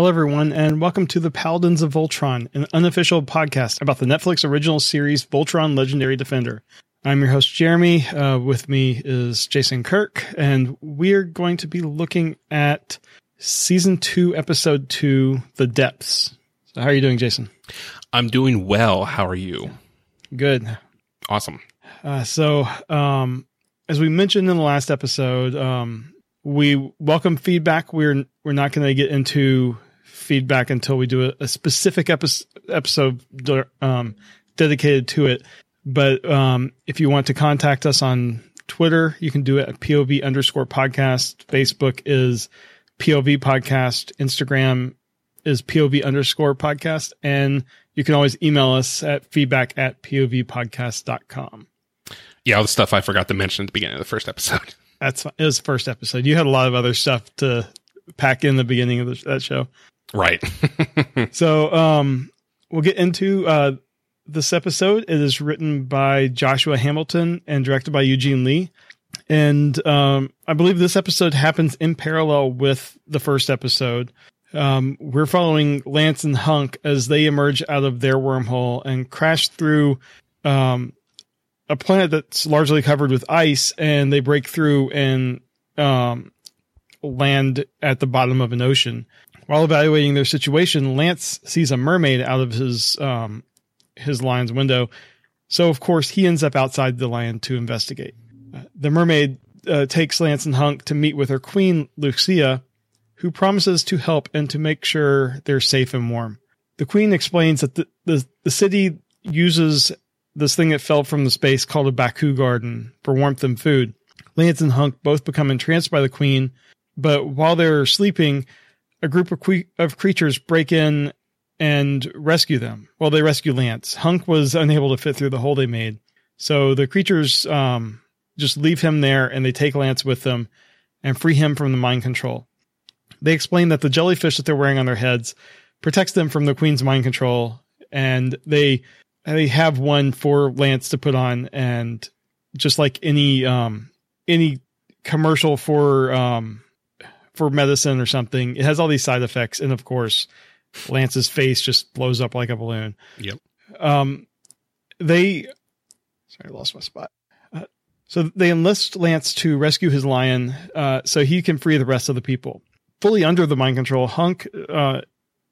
Hello, everyone, and welcome to the Paladins of Voltron, an unofficial podcast about the Netflix original series Voltron Legendary Defender. I'm your host, Jeremy. Uh, with me is Jason Kirk, and we're going to be looking at season two, episode two, The Depths. So, how are you doing, Jason? I'm doing well. How are you? Good. Awesome. Uh, so, um, as we mentioned in the last episode, um, we welcome feedback. We're we're not going to get into feedback until we do a, a specific episode, episode um, dedicated to it. But um, if you want to contact us on Twitter, you can do it at POV underscore podcast. Facebook is POV podcast. Instagram is POV underscore podcast. And you can always email us at feedback at POVpodcast.com. Yeah, all the stuff I forgot to mention at the beginning of the first episode. That's it was the first episode. You had a lot of other stuff to pack in the beginning of the, that show. Right. so um, we'll get into uh, this episode. It is written by Joshua Hamilton and directed by Eugene Lee. And um, I believe this episode happens in parallel with the first episode. Um, we're following Lance and Hunk as they emerge out of their wormhole and crash through um, a planet that's largely covered with ice, and they break through and um, land at the bottom of an ocean. While evaluating their situation, Lance sees a mermaid out of his um, his lion's window. So of course he ends up outside the lion to investigate. Uh, the mermaid uh, takes Lance and Hunk to meet with her queen Luxia, who promises to help and to make sure they're safe and warm. The queen explains that the, the, the city uses this thing that fell from the space called a Baku garden for warmth and food. Lance and Hunk both become entranced by the queen, but while they're sleeping, a group of, que- of creatures break in and rescue them. Well, they rescue Lance. Hunk was unable to fit through the hole they made. So the creatures um, just leave him there and they take Lance with them and free him from the mind control. They explain that the jellyfish that they're wearing on their heads protects them from the queen's mind control and they they have one for Lance to put on and just like any um any commercial for um for medicine or something. It has all these side effects, and of course, Lance's face just blows up like a balloon. Yep. Um, they. Sorry, I lost my spot. Uh, so they enlist Lance to rescue his lion, uh, so he can free the rest of the people. Fully under the mind control, Hunk uh,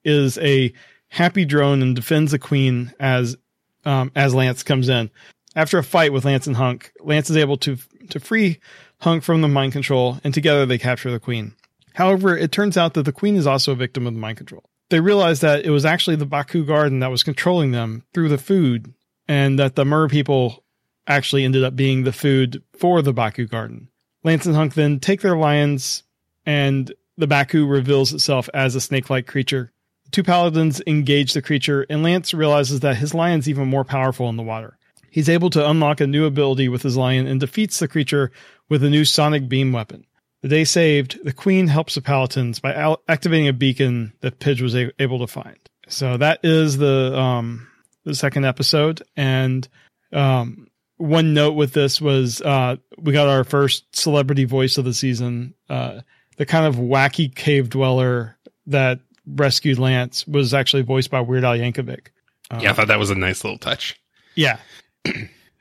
is a happy drone and defends the queen as um, as Lance comes in. After a fight with Lance and Hunk, Lance is able to to free Hunk from the mind control, and together they capture the queen. However, it turns out that the queen is also a victim of the mind control. They realize that it was actually the Baku garden that was controlling them through the food, and that the Mer people actually ended up being the food for the Baku garden. Lance and Hunk then take their lions, and the Baku reveals itself as a snake like creature. The two paladins engage the creature, and Lance realizes that his lion's even more powerful in the water. He's able to unlock a new ability with his lion and defeats the creature with a new sonic beam weapon. The day saved, the queen helps the Paladins by al- activating a beacon that Pidge was a- able to find. So that is the um, the second episode. And um, one note with this was uh, we got our first celebrity voice of the season. Uh, the kind of wacky cave dweller that rescued Lance was actually voiced by Weird Al Yankovic. Uh, yeah, I thought that was a nice little touch. Yeah.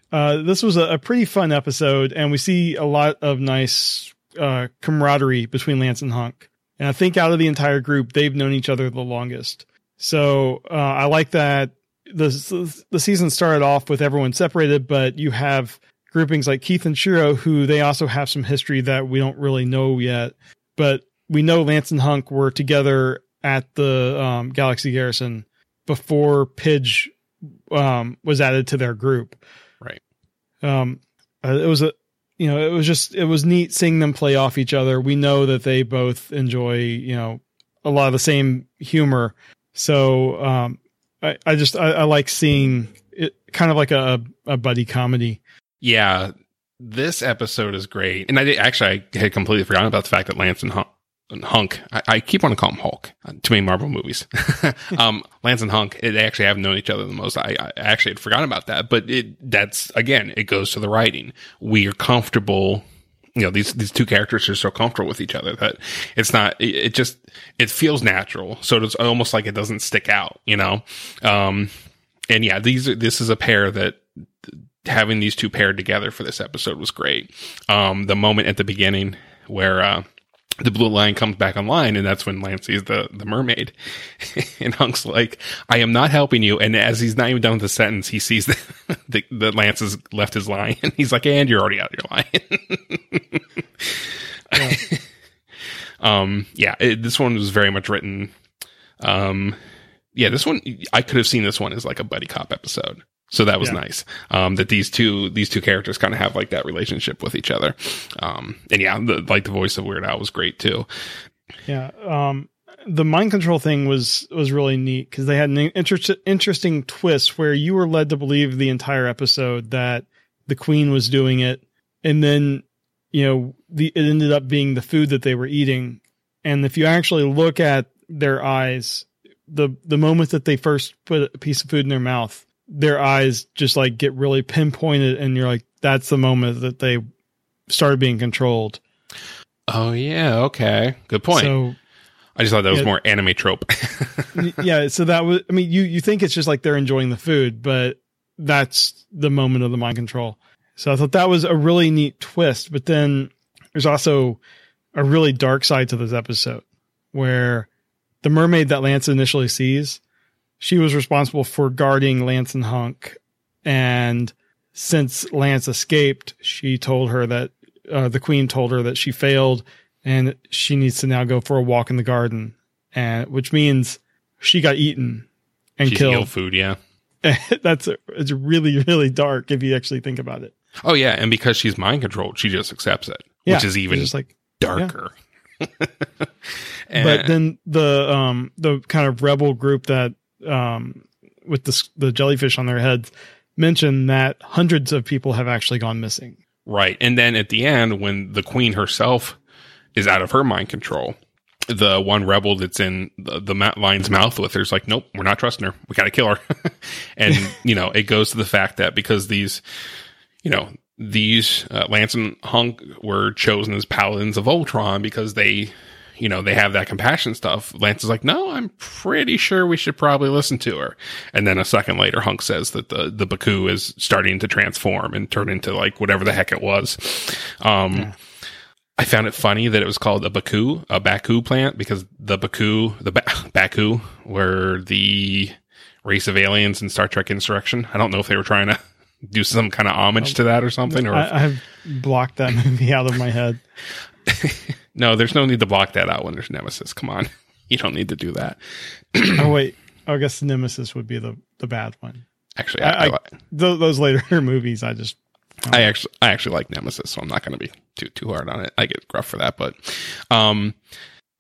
Uh, this was a, a, pretty fun episode, and we see a lot of nice uh, camaraderie between Lance and Hunk. And I think out of the entire group, they've known each other the longest. So uh, I like that the the season started off with everyone separated, but you have groupings like Keith and Shiro, who they also have some history that we don't really know yet. But we know Lance and Hunk were together at the um, Galaxy Garrison before Pidge um, was added to their group. Right. Um, uh, it was a you know, it was just it was neat seeing them play off each other. We know that they both enjoy, you know, a lot of the same humor. So um, I, I just I, I like seeing it kind of like a, a buddy comedy. Yeah, this episode is great, and I did, actually I had completely forgotten about the fact that Lance and Hunk, Hunk I, I, keep wanting to call him Hulk. Uh, too many Marvel movies. um, Lance and Hunk, they actually have known each other the most. I, I actually had forgotten about that, but it that's again, it goes to the writing. We are comfortable you know these these two characters are so comfortable with each other that it's not it, it just it feels natural so it's almost like it doesn't stick out you know um and yeah these are this is a pair that having these two paired together for this episode was great um the moment at the beginning where uh the blue lion comes back online and that's when Lance sees the, the mermaid and Hunk's like, I am not helping you. And as he's not even done with the sentence, he sees that, the, that Lance has left his lion he's like, and you're already out of your lion. yeah. um, yeah, it, this one was very much written. Um, yeah, this one, I could have seen this one as like a buddy cop episode. So that was yeah. nice. Um, that these two these two characters kind of have like that relationship with each other. Um, and yeah, the, like the voice of Weird Al was great too. Yeah. Um, the mind control thing was was really neat because they had an inter- interesting twist where you were led to believe the entire episode that the queen was doing it, and then you know the it ended up being the food that they were eating. And if you actually look at their eyes, the the moment that they first put a piece of food in their mouth their eyes just like get really pinpointed and you're like that's the moment that they started being controlled. Oh yeah. Okay. Good point. So i just thought that was yeah, more anime trope. Yeah so that was i mean you you think it's just like they're enjoying the food but that's the moment of the mind control. So i thought that was a really neat twist but then there's also a really dark side to this episode where the mermaid that lance initially sees she was responsible for guarding Lance and Hunk. And since Lance escaped, she told her that uh, the queen told her that she failed and she needs to now go for a walk in the garden, and which means she got eaten and She's killed. food, yeah. That's a, it's really really dark if you actually think about it. Oh yeah, and because she's mind controlled, she just accepts it, yeah, which is even just like darker. Yeah. but then the um the kind of rebel group that um, with the the jellyfish on their heads mention that hundreds of people have actually gone missing. Right, and then at the end, when the queen herself is out of her mind control, the one rebel that's in the, the lion's mouth with her is like, nope, we're not trusting her. We got to kill her. and, you know, it goes to the fact that because these, you know, these uh, Lance and Hunk were chosen as paladins of Voltron because they you know, they have that compassion stuff. Lance is like, no, I'm pretty sure we should probably listen to her. And then a second later, Hunk says that the, the Baku is starting to transform and turn into like whatever the heck it was. Um, yeah. I found it funny that it was called a Baku, a Baku plant, because the Baku, the ba- Baku were the race of aliens in Star Trek Insurrection. I don't know if they were trying to do some kind of homage to that or something. Or I, have blocked that movie out of my head. No, there's no need to block that out when there's Nemesis. Come on. You don't need to do that. oh, wait. I guess Nemesis would be the, the bad one. Actually, I, I, I, th- those later movies, I just. I actually, I actually like Nemesis, so I'm not going to be too too hard on it. I get gruff for that, but, um,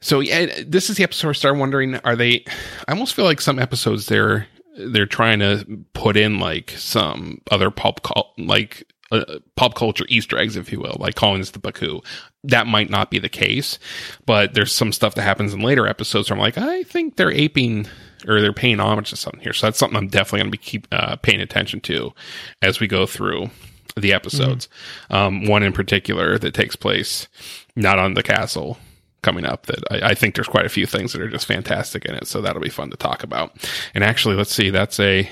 so yeah, this is the episode where I start wondering: Are they? I almost feel like some episodes they're they're trying to put in like some other pulp cult, like uh, pop culture Easter eggs, if you will, like calling this the Baku. That might not be the case, but there's some stuff that happens in later episodes where I'm like, I think they're aping or they're paying homage to something here. So that's something I'm definitely going to be keep uh, paying attention to as we go through the episodes. Mm-hmm. Um, one in particular that takes place not on the castle coming up that I, I, think there's quite a few things that are just fantastic in it. So that'll be fun to talk about. And actually, let's see, that's a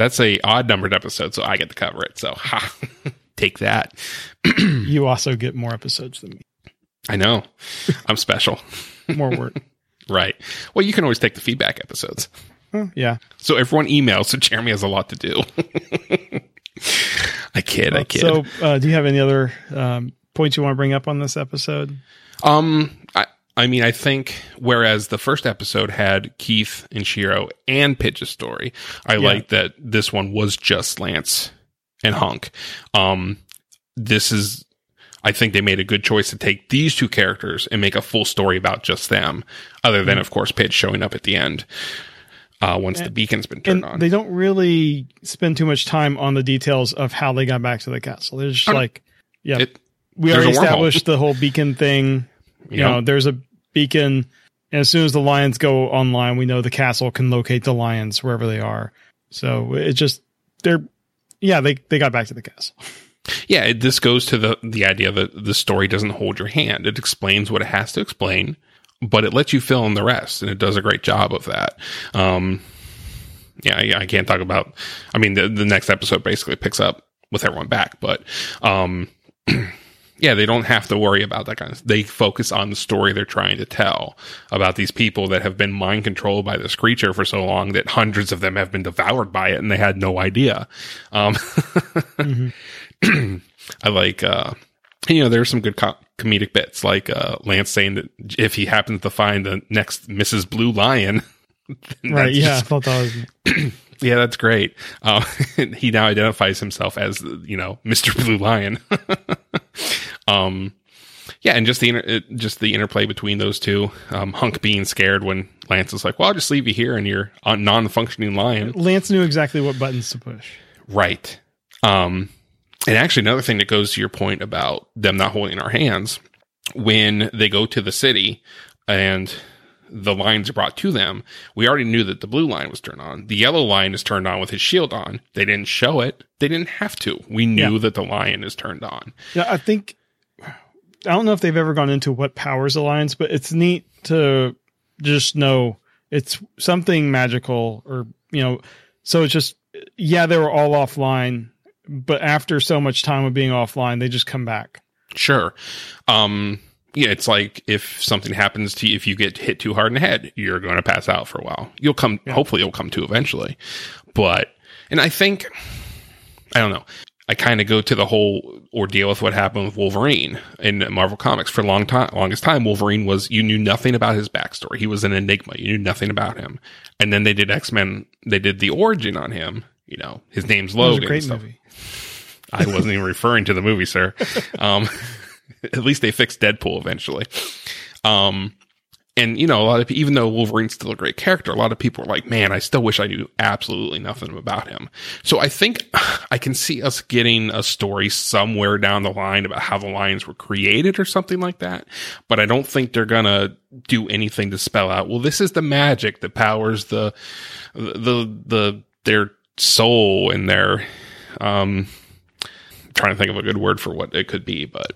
that's a odd numbered episode, so I get to cover it. So ha, take that. you also get more episodes than me. I know. I'm special. more work. right. Well, you can always take the feedback episodes. Oh, yeah. So everyone emails, so Jeremy has a lot to do. I kid, I kid. So, uh, do you have any other um, points you want to bring up on this episode? Um, I, I mean, I think whereas the first episode had Keith and Shiro and Pidge's story, I yeah. like that this one was just Lance and Hunk. Um, this is, I think they made a good choice to take these two characters and make a full story about just them, other than, mm-hmm. of course, Pidge showing up at the end. Uh, once and, the beacon's been turned on, they don't really spend too much time on the details of how they got back to the castle. They're just like, yeah, it, we already established the whole beacon thing you yep. know, there's a beacon, and as soon as the lions go online, we know the castle can locate the lions wherever they are. So it just they're yeah they they got back to the castle. Yeah, it, this goes to the the idea that the story doesn't hold your hand. It explains what it has to explain, but it lets you fill in the rest, and it does a great job of that. Um, yeah, I, I can't talk about. I mean, the the next episode basically picks up with everyone back, but um, yeah, they don't have to worry about that kind of. Stuff. They focus on the story they're trying to tell about these people that have been mind controlled by this creature for so long that hundreds of them have been devoured by it, and they had no idea. Um, mm-hmm. I like. uh you know, there's some good co- comedic bits, like uh, Lance saying that if he happens to find the next Mrs. Blue Lion, right? Yeah, just, I thought that was. yeah, that's great. Uh, he now identifies himself as you know Mr. Blue Lion. Um, yeah, and just the inter- just the interplay between those two. Um, Hunk being scared when Lance is like, "Well, I'll just leave you here," and you're a non-functioning lion. Lance knew exactly what buttons to push. Right. Um, and actually, another thing that goes to your point about them not holding our hands when they go to the city and the lions are brought to them, we already knew that the blue lion was turned on. The yellow lion is turned on with his shield on. They didn't show it. They didn't have to. We knew yeah. that the lion is turned on. Yeah, I think I don't know if they've ever gone into what powers lions, but it's neat to just know it's something magical or you know, so it's just yeah, they were all offline, but after so much time of being offline, they just come back. Sure. Um yeah, it's like if something happens to you, if you get hit too hard in the head, you're going to pass out for a while. You'll come, yeah. hopefully, you'll come to eventually. But, and I think, I don't know. I kind of go to the whole ordeal with what happened with Wolverine in Marvel Comics for a long time. Longest time, Wolverine was you knew nothing about his backstory. He was an enigma. You knew nothing about him. And then they did X Men. They did the origin on him. You know, his name's Logan. great movie. I wasn't even referring to the movie, sir. Um, at least they fixed Deadpool eventually. Um, and you know, a lot of even though Wolverine's still a great character, a lot of people are like, "Man, I still wish I knew absolutely nothing about him." So I think I can see us getting a story somewhere down the line about how the lions were created or something like that. But I don't think they're gonna do anything to spell out. Well, this is the magic that powers the the the their soul and their um trying to think of a good word for what it could be, but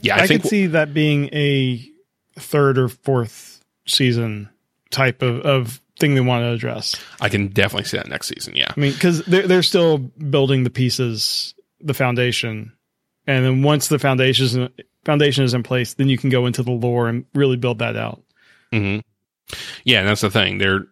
yeah, I, I think could see that being a third or fourth season type of, of thing they want to address. I can definitely see that next season. Yeah, I mean, because they're they're still building the pieces, the foundation, and then once the foundation is in, foundation is in place, then you can go into the lore and really build that out. Mm-hmm. Yeah, and that's the thing. They're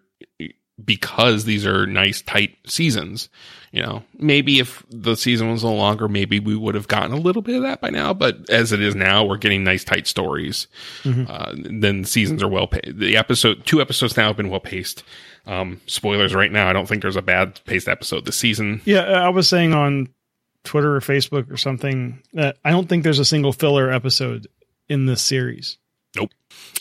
because these are nice tight seasons you know. Maybe if the season was a little longer maybe we would have gotten a little bit of that by now but as it is now we're getting nice tight stories mm-hmm. uh, then the seasons are well paced the episode two episodes now have been well paced. Um, spoilers right now i don't think there's a bad paced episode this season. Yeah i was saying on twitter or facebook or something that i don't think there's a single filler episode in this series nope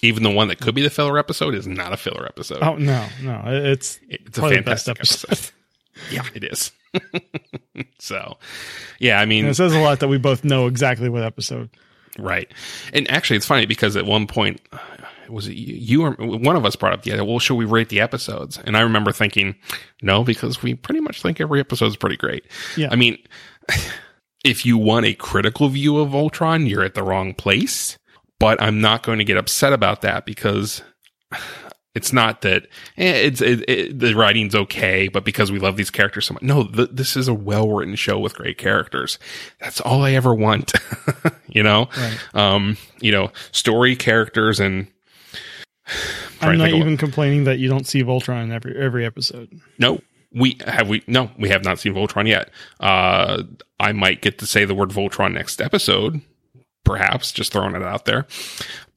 even the one that could be the filler episode is not a filler episode. Oh no, no, it's it's a fantastic episode. episode. yeah, it is. so, yeah, I mean, and it says a lot that we both know exactly what episode. Right, and actually, it's funny because at one point, uh, was it you or one of us brought up the idea? Well, should we rate the episodes? And I remember thinking, no, because we pretty much think every episode is pretty great. Yeah, I mean. If you want a critical view of Voltron, you're at the wrong place but I'm not going to get upset about that because it's not that eh, it's it, it, the writing's okay, but because we love these characters so much. No, th- this is a well written show with great characters. That's all I ever want. you know, right. um, you know, story characters and. I'm not even what, complaining that you don't see Voltron every every episode. No, we have we no, we have not seen Voltron yet. Uh, I might get to say the word Voltron next episode perhaps just throwing it out there.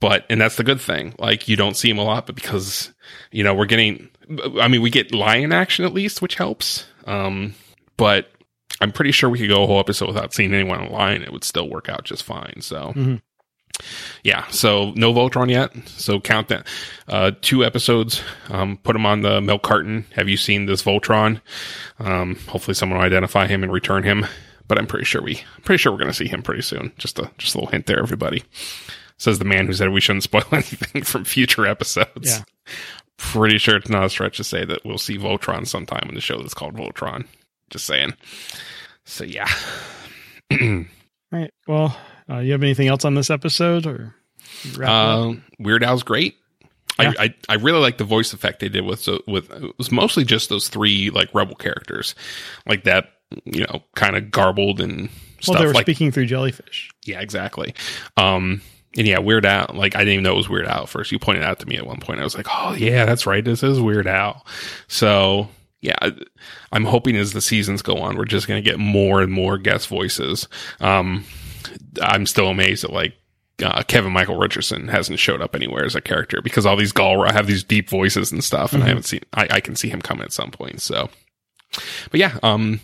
But, and that's the good thing. Like you don't see him a lot, but because, you know, we're getting, I mean, we get lion action at least, which helps. Um, but I'm pretty sure we could go a whole episode without seeing anyone on lion. It would still work out just fine. So, mm-hmm. yeah. So no Voltron yet. So count that. Uh, two episodes. Um, put them on the milk carton. Have you seen this Voltron? Um, hopefully someone will identify him and return him but I'm pretty sure we pretty sure we're going to see him pretty soon. Just a just a little hint there, everybody. Says the man who said we shouldn't spoil anything from future episodes. Yeah. Pretty sure it's not a stretch to say that we'll see Voltron sometime in the show that's called Voltron. Just saying. So yeah. All right. Well, uh, you have anything else on this episode or? wrap it up? Um, Weird Al's great. Yeah. I, I I really like the voice effect they did with so with it was mostly just those three like rebel characters, like that you know kind of garbled and well, they were like speaking through jellyfish. yeah exactly. Um and yeah, Weird Al like I didn't even know it was Weird Al at first. You pointed out to me at one point. I was like, oh yeah, that's right. This is Weird Al. So yeah, I- I'm hoping as the seasons go on, we're just going to get more and more guest voices. Um, I'm still amazed at like uh, Kevin Michael Richardson hasn't showed up anywhere as a character because all these Galra have these deep voices and stuff, and I Mhm. haven't seen. I, I can see him come at some point. So, but yeah, um,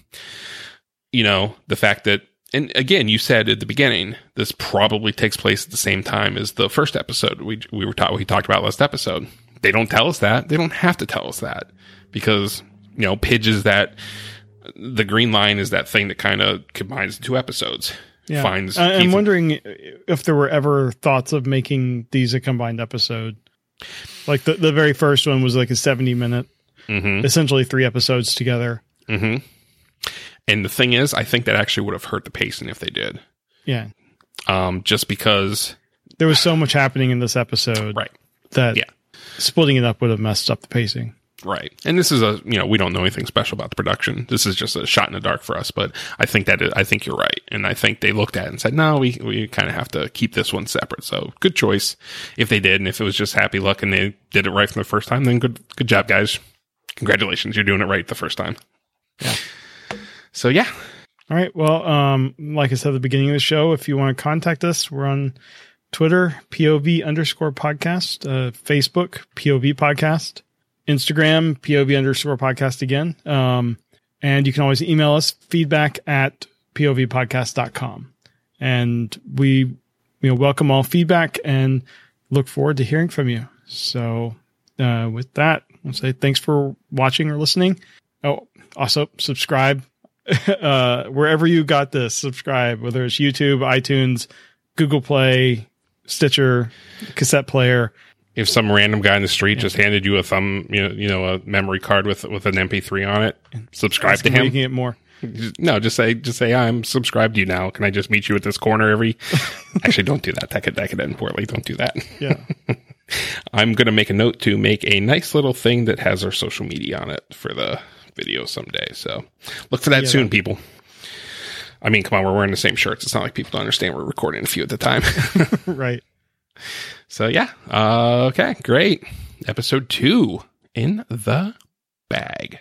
you know the fact that. And again, you said at the beginning, this probably takes place at the same time as the first episode we we were taught we talked about last episode. They don't tell us that. They don't have to tell us that because you know Pidge is that the green lion is that thing that kind of combines the two episodes. Yeah. Finds I'm wondering if there were ever thoughts of making these a combined episode. Like the, the very first one was like a 70 minute, Mhm. essentially three episodes together. hmm And the thing is, I think that actually would have hurt the pacing if they did. Yeah. Um, just because, There was so much happening in this episode right, that Yeah. splitting it up would have messed up the pacing. right. And this is a, you know, we don't know anything special about the production. This is just a shot in the dark for us. But I think that it, I think you're right, and I think they looked at it and said, no, we we kind of have to keep this one separate. So good choice if they did, and if it was just happy luck and they did it right from the first time, then good good job, guys. Congratulations, you're doing it right the first time. Yeah. So yeah, All right. Well, um, like I said at the beginning of the show, if you want to contact us, we're on Twitter, POV underscore podcast, uh, Facebook, POV podcast, Instagram, POV underscore podcast again. Um, and you can always email us feedback at povpodcast.com. And we, you know, welcome all feedback and look forward to hearing from you. So, uh, with that, I'll say thanks for watching or listening. Oh, also subscribe uh, wherever you got this, subscribe, whether it's YouTube, iTunes, Google Play, Stitcher, cassette player. if some random guy in the street just handed you a thumb, you know, you know, a memory card with with an MP3 on it, subscribe to where You him. can get more. No, just say just say I'm subscribed to you now. Can I just meet you at this corner every? Actually, don't do that. That could that could end poorly. Don't do that. Yeah. I'm gonna make a note to make a nice little thing that has our social media on it for the video someday. So look for that Yeah, soon, people. I mean, come on, we're wearing the same shirts. It's not like people don't understand we're recording a few at the time. right. so yeah, uh, okay, great. Episode two in the bag.